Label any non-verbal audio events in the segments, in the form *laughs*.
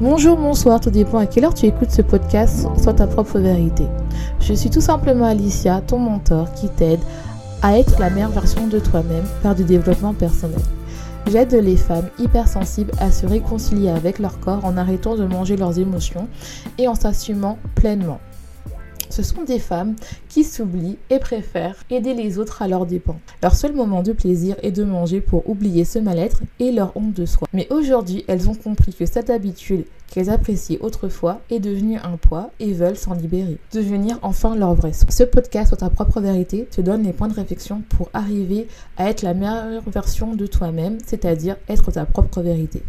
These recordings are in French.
Bonjour, bonsoir, tout dépend à quelle heure tu écoutes ce podcast, soit ta propre vérité. Je suis tout simplement Alicia, ton mentor qui t'aide à être la meilleure version de toi-même par du développement personnel. J'aide les femmes hypersensibles à se réconcilier avec leur corps en arrêtant de manger leurs émotions et en s'assumant pleinement. Ce sont des femmes qui s'oublient et préfèrent aider les autres à leurs dépens. Leur seul moment de plaisir est de manger pour oublier ce mal-être et leur honte de soi. Mais aujourd'hui, elles ont compris que cette habitude qu'elles appréciaient autrefois est devenue un poids et veulent s'en libérer. Devenir enfin leur vrai soi. Ce podcast sur ta propre vérité te donne les points de réflexion pour arriver à être la meilleure version de toi-même, c'est-à-dire être ta propre vérité.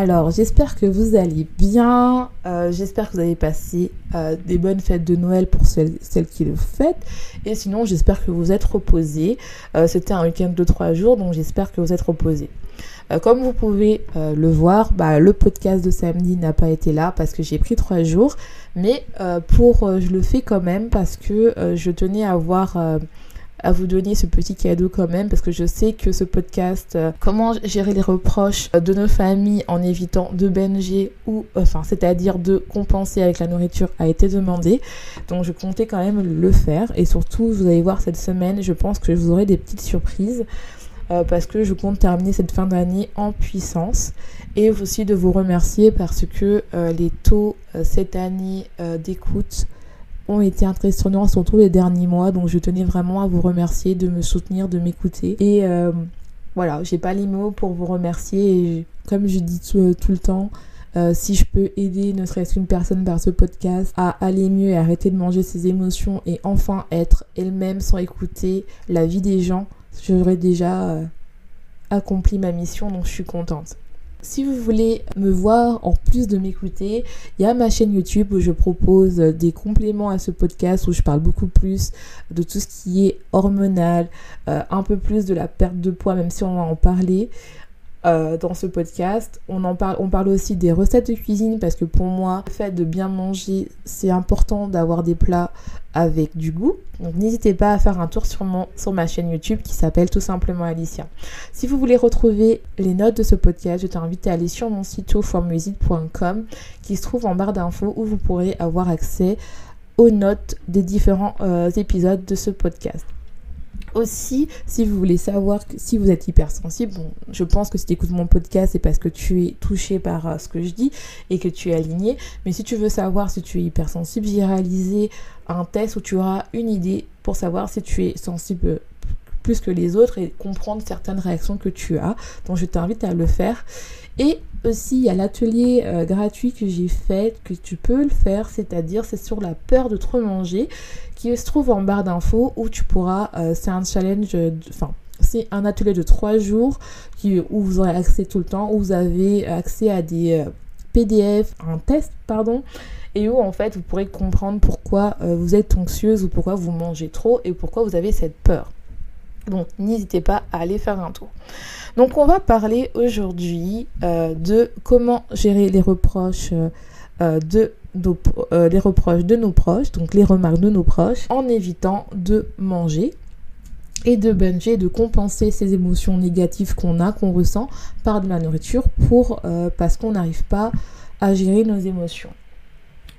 Alors, j'espère que vous allez bien. Euh, j'espère que vous avez passé euh, des bonnes fêtes de Noël pour celles, qui le fêtent. Et sinon, j'espère que vous êtes reposés. Euh, c'était un week-end de trois jours, donc j'espère que vous êtes reposés. comme vous pouvez le voir, bah, le podcast de samedi n'a pas été là parce que j'ai pris trois jours. Mais pour, je le fais quand même parce que je tenais à voir à vous donner ce petit cadeau quand même parce que je sais que ce podcast euh, comment gérer les reproches de nos familles en évitant de benger ou enfin c'est-à-dire de compenser avec la nourriture a été demandé. Donc je comptais quand même le faire. Et surtout vous allez voir cette semaine je pense que je vous aurai des petites surprises euh, parce que je compte terminer cette fin d'année en puissance. Et aussi de vous remercier parce que euh, les taux cette année d'écoute ont été impressionnants, surtout les derniers mois. Donc je tenais vraiment à vous remercier de me soutenir, de m'écouter. Et euh, voilà, j'ai pas les mots pour vous remercier. Comme je dis tout, le temps, euh, si je peux aider ne serait-ce qu'une personne par ce podcast à aller mieux et arrêter de manger ses émotions et enfin être elle-même sans écouter la vie des gens, j'aurais déjà euh, accompli ma mission, donc je suis contente. Si vous voulez me voir en plus de m'écouter, il y a ma chaîne YouTube où je propose des compléments à ce podcast où je parle beaucoup plus de tout ce qui est hormonal, euh, un peu plus de la perte de poids, même si on va en parler. Euh, dans ce podcast. On en parle, on parle aussi des recettes de cuisine parce que pour moi, le fait de bien manger, c'est important d'avoir des plats avec du goût. Donc n'hésitez pas à faire un tour sur, mon, sur ma chaîne YouTube qui s'appelle tout simplement Alicia. Si vous voulez retrouver les notes de ce podcast, je t'invite à aller sur mon site toformusique.com qui se trouve en barre d'infos où vous pourrez avoir accès aux notes des différents euh, épisodes de ce podcast. Aussi, si vous voulez savoir si vous êtes hypersensible, bon, je pense que si tu écoutes mon podcast, c'est parce que tu es touché par euh, ce que je dis et que tu es aligné. Mais si tu veux savoir si tu es hypersensible, j'ai réalisé un test où tu auras une idée pour savoir si tu es sensible plus que les autres et comprendre certaines réactions que tu as. Donc je t'invite à le faire. Et aussi, il y a l'atelier euh, gratuit que j'ai fait, que tu peux le faire, c'est-à-dire c'est sur la peur de trop manger, qui se trouve en barre d'infos où tu pourras, euh, c'est un challenge, enfin, c'est un atelier de trois jours où vous aurez accès tout le temps, où vous avez accès à des euh, PDF, un test, pardon, et où en fait vous pourrez comprendre pourquoi vous êtes anxieuse ou pourquoi vous mangez trop et pourquoi vous avez cette peur. Donc n'hésitez pas à aller faire un tour. Donc on va parler aujourd'hui euh, de comment gérer les reproches euh, euh, de nos, les reproches de nos proches, donc les remarques de nos proches, en évitant de manger et de binger, de compenser ces émotions négatives qu'on a, qu'on ressent par de la nourriture pour parce qu'on n'arrive pas à gérer nos émotions.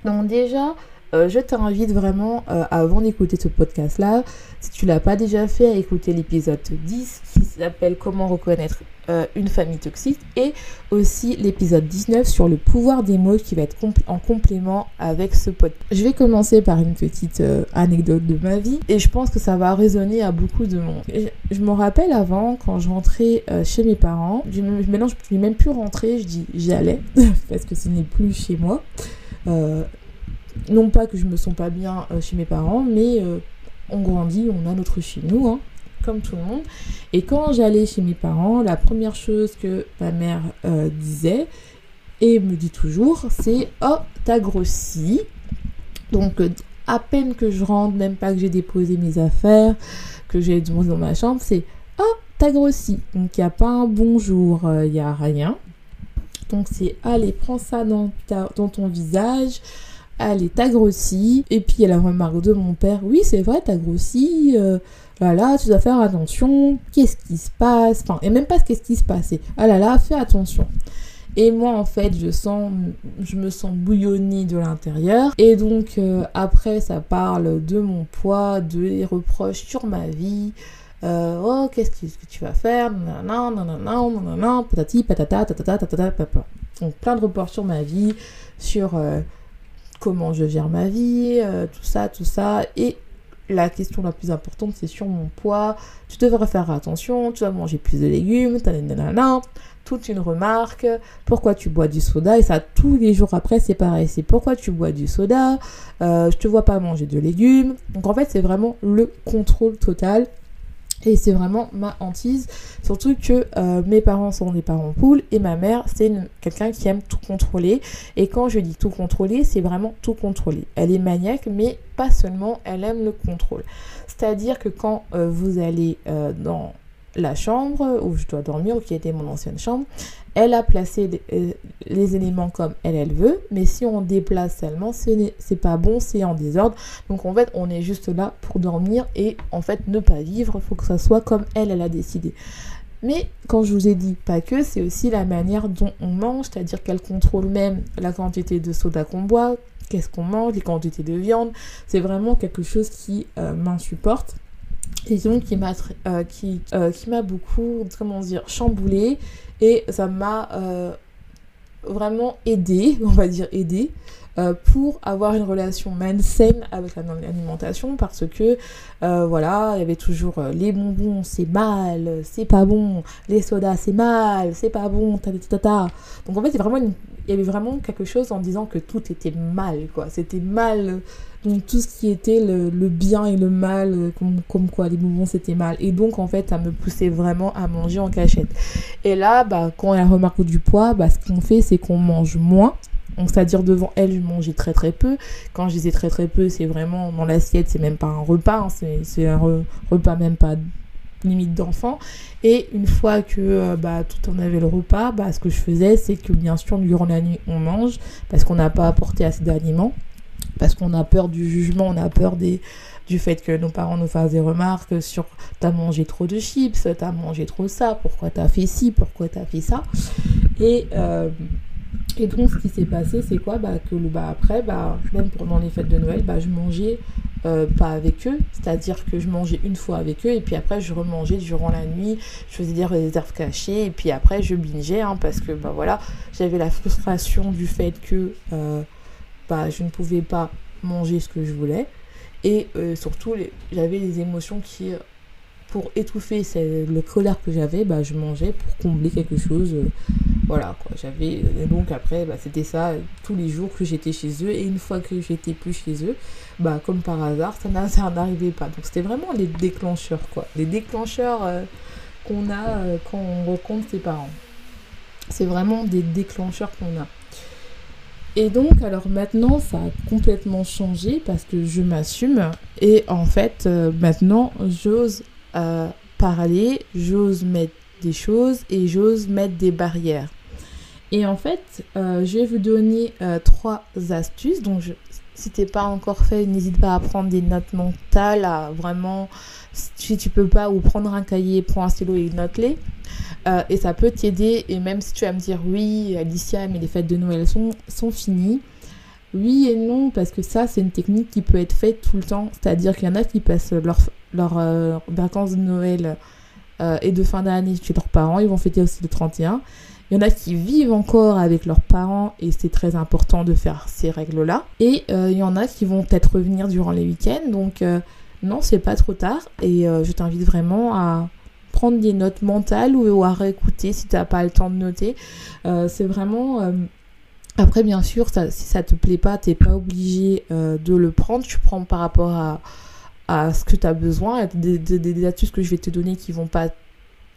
Donc déjà, euh, je t'invite vraiment, euh, avant d'écouter ce podcast-là, si tu l'as pas déjà fait, à écouter l'épisode 10 qui s'appelle Comment reconnaître euh, une famille toxique et aussi l'épisode 19 sur le pouvoir des mots qui va être en complément avec ce podcast. Je vais commencer par une petite anecdote de ma vie et je pense que ça va résonner à beaucoup de monde. Je, me rappelle avant, quand je rentrais chez mes parents, je, maintenant je ne peux même plus rentrer, je dis j'allais *laughs* parce que ce n'est plus chez moi non pas que je me sens pas bien euh, chez mes parents, mais euh, on grandit, on a notre chez nous, hein, comme tout le monde. Et quand j'allais chez mes parents, la première chose que ma mère euh, disait, et me dit toujours, c'est Oh, t'as grossi. Donc, à peine que je rentre, même pas que j'ai déposé mes affaires, que j'ai demandé dans ma chambre, c'est Oh, t'as grossi. Donc, il n'y a pas un bonjour, il n'y a rien. Donc c'est allez, prends ça dans, dans ton visage. Allez, t'as grossi. Et puis il y a la remarque de mon père. Oui, c'est vrai, t'as grossi. Euh, là là, tu dois faire attention. Qu'est-ce qui se passe Enfin, et même pas qu'est-ce qui se passe. ah là là, fais attention. Et moi, en fait, je sens, je me sens bouillonner de l'intérieur. Et donc, euh, après, ça parle de mon poids, de reproches sur ma vie. Euh, oh, qu'est-ce que, tu vas faire non non patati, patata, tatata, tatata, papa. Donc, plein de reproches sur ma vie, sur euh, comment je gère ma vie, tout ça, tout ça. Et la question la plus importante, c'est sur mon poids. Tu devrais faire attention, tu dois manger plus de légumes, nanana toute une remarque. Pourquoi tu bois du soda? Et ça, tous les jours après, c'est pareil. C'est pourquoi tu bois du soda? Euh, Je te vois pas manger de légumes. Donc en fait, c'est vraiment le contrôle total. Et c'est vraiment ma hantise. Surtout que euh, mes parents sont des parents poules et ma mère, c'est quelqu'un qui aime tout contrôler. Et quand je dis tout contrôler, c'est vraiment tout contrôler. Elle est maniaque, mais pas seulement, elle aime le contrôle. C'est-à-dire que quand euh, vous allez dans la chambre où je dois dormir, qui était mon ancienne chambre, elle a placé euh, les, éléments comme elle, elle veut, mais si on déplace seulement, c'est pas bon, c'est en désordre. Donc en fait, on est juste là pour dormir et en fait ne pas vivre, il faut que ça soit comme elle, elle a décidé. Mais quand je vous ai dit pas que, c'est aussi la manière dont on mange, c'est-à-dire qu'elle contrôle même la quantité de soda qu'on boit, qu'est-ce qu'on mange, les quantités de viande. C'est vraiment quelque chose qui euh, m'insupporte donc qui m'a euh, qui, euh, qui m'a beaucoup comment dire chamboulé et ça m'a euh, vraiment aidé *laughs* on va dire aidé pour avoir une relation malsaine avec l'alimentation parce que voilà il y avait toujours les bonbons c'est mal c'est pas bon les sodas c'est mal c'est pas bon ta, ta, ta, donc en fait il y avait vraiment quelque chose en disant que tout était mal quoi. C'était mal donc tout ce qui était le, bien et le mal, euh, comme, quoi les mouvements c'était mal. Et donc en fait ça me poussait vraiment à manger en cachette. Et là, bah, quand elle remarque du poids, bah, ce qu'on fait c'est qu'on mange moins. Donc c'est-à-dire devant elle, je mangeais très très peu. Quand je disais très très peu, c'est vraiment dans l'assiette, c'est même pas un repas, hein, c'est un repas même pas limite d'enfant. Et une fois que euh, bah, tout en avait le repas, bah, ce que je faisais, c'est que bien sûr, durant la nuit, on mange parce qu'on n'a pas apporté assez d'aliments parce qu'on a peur du jugement, on a peur du fait que nos parents nous fassent des remarques sur t'as mangé trop de chips, t'as mangé trop ça, pourquoi t'as fait ci, pourquoi t'as fait ça? Et, euh, et donc ce qui s'est passé, c'est quoi? Bah, Que bah, après, bah, même pendant les fêtes de Noël, bah, je mangeais euh, pas avec eux, c'est-à-dire que je mangeais une fois avec eux et puis après je remangeais durant la nuit, je faisais des réserves cachées et puis après je bingeais hein, parce que bah voilà, j'avais la frustration du fait que euh, je ne pouvais pas manger ce que je voulais. Et euh, surtout, j'avais des émotions qui, pour étouffer le colère que j'avais, bah, je mangeais pour combler quelque chose. Euh, voilà, quoi. J'avais. Donc après, bah, c'était ça tous les jours que j'étais chez eux. Et une fois que j'étais plus chez eux, bah, comme par hasard, ça *laughs* n'arrivait pas. Donc c'était vraiment les déclencheurs, quoi. Les déclencheurs euh, qu'on a quand on rencontre ses parents. C'est vraiment des déclencheurs qu'on a. Et donc, alors maintenant, ça a complètement changé parce que je m'assume. Et en fait, euh, maintenant, j'ose euh, parler, j'ose mettre des choses et j'ose mettre des barrières. Et en fait, euh, je vais vous donner trois astuces. Donc, je, si t'es pas encore fait, n'hésite pas à prendre des notes mentales, à vraiment, si tu peux pas, ou prendre un cahier, prends un stylo et note-les. Euh, et ça peut t'aider. Et même si tu vas me dire oui, Alicia, mais les fêtes de Noël sont, sont finies. Oui et non, parce que ça, c'est une technique qui peut être faite tout le temps. C'est-à-dire qu'il y en a qui passent leurs leur, euh, vacances de Noël euh, et de fin d'année chez leurs parents. Ils vont fêter aussi le 31. Il y en a qui vivent encore avec leurs parents et c'est très important de faire ces règles-là. Et il y en a qui vont peut-être revenir durant les week-ends. Donc non, c'est pas trop tard. Et je t'invite vraiment à, prendre des notes mentales ou, à réécouter si tu n'as pas le temps de noter. Euh, c'est vraiment... Euh, après, bien sûr, si ça te plaît pas, t'es pas obligé euh, de le prendre. Tu prends par rapport à, à ce que tu as besoin. Des, astuces que je vais te donner qui vont pas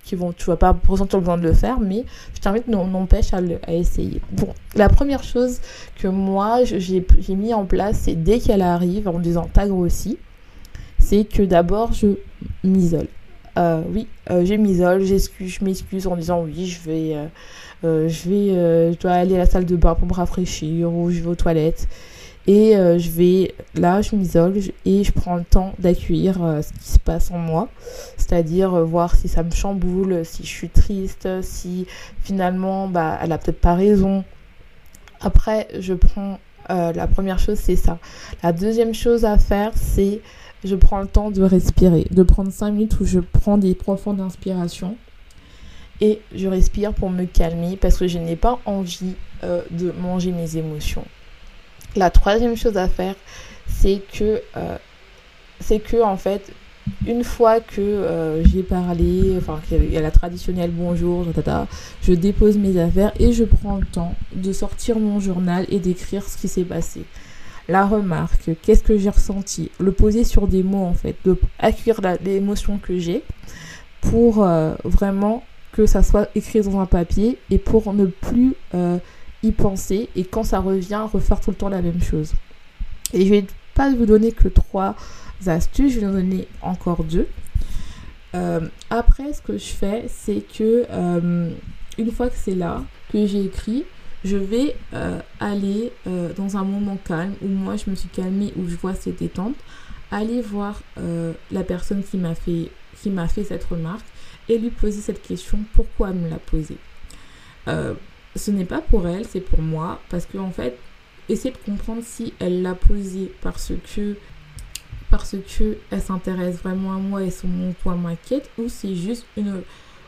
qui vont, tu vas pas ressentir le besoin de le faire, mais je t'invite, n'empêche à, à essayer. Bon, la première chose que moi, j'ai mis en place, c'est dès qu'elle arrive, en disant t'as grossi, c'est que d'abord, je m'isole oui, je m'isole, je m'excuse en disant oui, je vais, je vais, je dois aller à la salle de bain pour me rafraîchir ou je vais aux toilettes. Et euh, je vais, là, je m'isole et je prends le temps d'accueillir euh, ce qui se passe en moi. C'est-à-dire euh, voir si ça me chamboule, si je suis triste, si finalement, bah, elle a peut-être pas raison. Après, je prends, la première chose, c'est ça. La deuxième chose à faire, c'est je prends le temps de respirer, de prendre 5 minutes où je prends des profondes inspirations et je respire pour me calmer parce que je n'ai pas envie de manger mes émotions. La troisième chose à faire, c'est que, euh, c'est que en fait, une fois que euh, j'ai parlé, enfin qu'il y a la traditionnelle bonjour, je dépose mes affaires et je prends le temps de sortir mon journal et d'écrire ce qui s'est passé. La remarque, qu'est-ce que j'ai ressenti, le poser sur des mots en fait, de accueillir l'émotion que j'ai pour euh, vraiment que ça soit écrit dans un papier et pour ne plus y penser et quand ça revient, refaire tout le temps la même chose. Et je vais pas vous donner que trois astuces, je vais vous donner encore deux. Euh, après, ce que je fais, c'est que euh, une fois que c'est là, que j'ai écrit, je vais euh, aller dans un moment calme où moi je me suis calmée, où je vois cette détente, aller voir la personne qui m'a fait, qui m'a fait cette remarque et lui poser cette question pourquoi elle me l'a posée? Ce n'est pas pour elle, c'est pour moi. Parce que en fait, essayer de comprendre si elle l'a posé parce que parce que elle s'intéresse vraiment à moi et son mon poids m'inquiète ou c'est juste une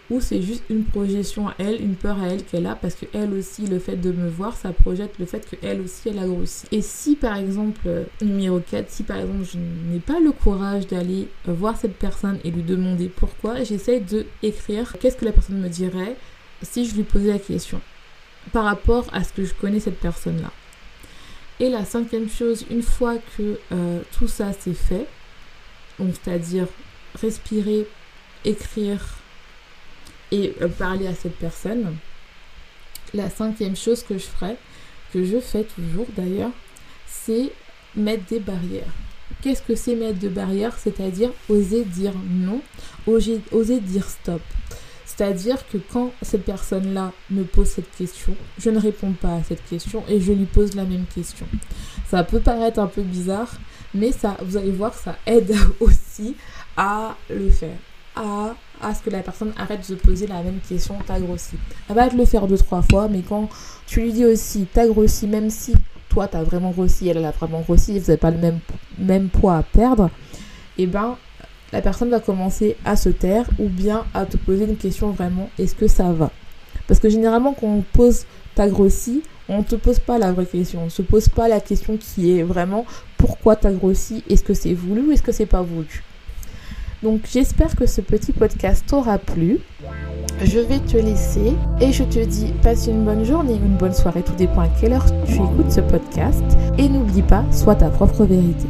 ou c'est juste une projection à elle, une peur à elle qu'elle a parce que elle aussi le fait de me voir ça projette le fait que elle aussi elle a grossi. Et si par exemple numéro 4, si par exemple je n'ai pas le courage d'aller voir cette personne et lui demander pourquoi, j'essaie de écrire qu'est-ce que la personne me dirait si je lui posais la question par rapport à ce que je connais cette personne-là. Et la cinquième chose, une fois que euh, tout ça c'est fait, c'est-à-dire respirer, écrire euh, parler à cette personne, la cinquième chose que je ferai, que je fais toujours d'ailleurs, c'est mettre des barrières. Qu'est-ce que c'est mettre des barrières? C'est-à-dire oser dire non, oser, oser dire stop. C'est-à-dire que quand cette personne-là me pose cette question, je ne réponds pas à cette question et je lui pose la même question. Ça peut paraître un peu bizarre, mais ça, vous allez voir, ça aide *laughs* aussi à le faire. À, ce que la personne arrête de se poser la même question, t'as grossi. Elle va te le faire deux, trois fois, mais quand tu lui dis aussi, t'as grossi, même si toi t'as vraiment grossi, elle, a vraiment grossi, vous n'avez pas le même, même poids à perdre, et eh ben la personne va commencer à se taire ou bien à te poser une question vraiment est-ce que ça va? Parce que généralement quand on pose t'as grossi, on ne te pose pas la vraie question. On ne se pose pas la question qui est vraiment pourquoi t'as grossi? Est-ce que c'est voulu ou est-ce que c'est pas voulu? Donc j'espère que ce petit podcast t'aura plu. Je vais te laisser et je te dis passe une bonne journée, une bonne soirée, tout dépend à quelle heure tu écoutes ce podcast. Et n'oublie pas, sois ta propre vérité.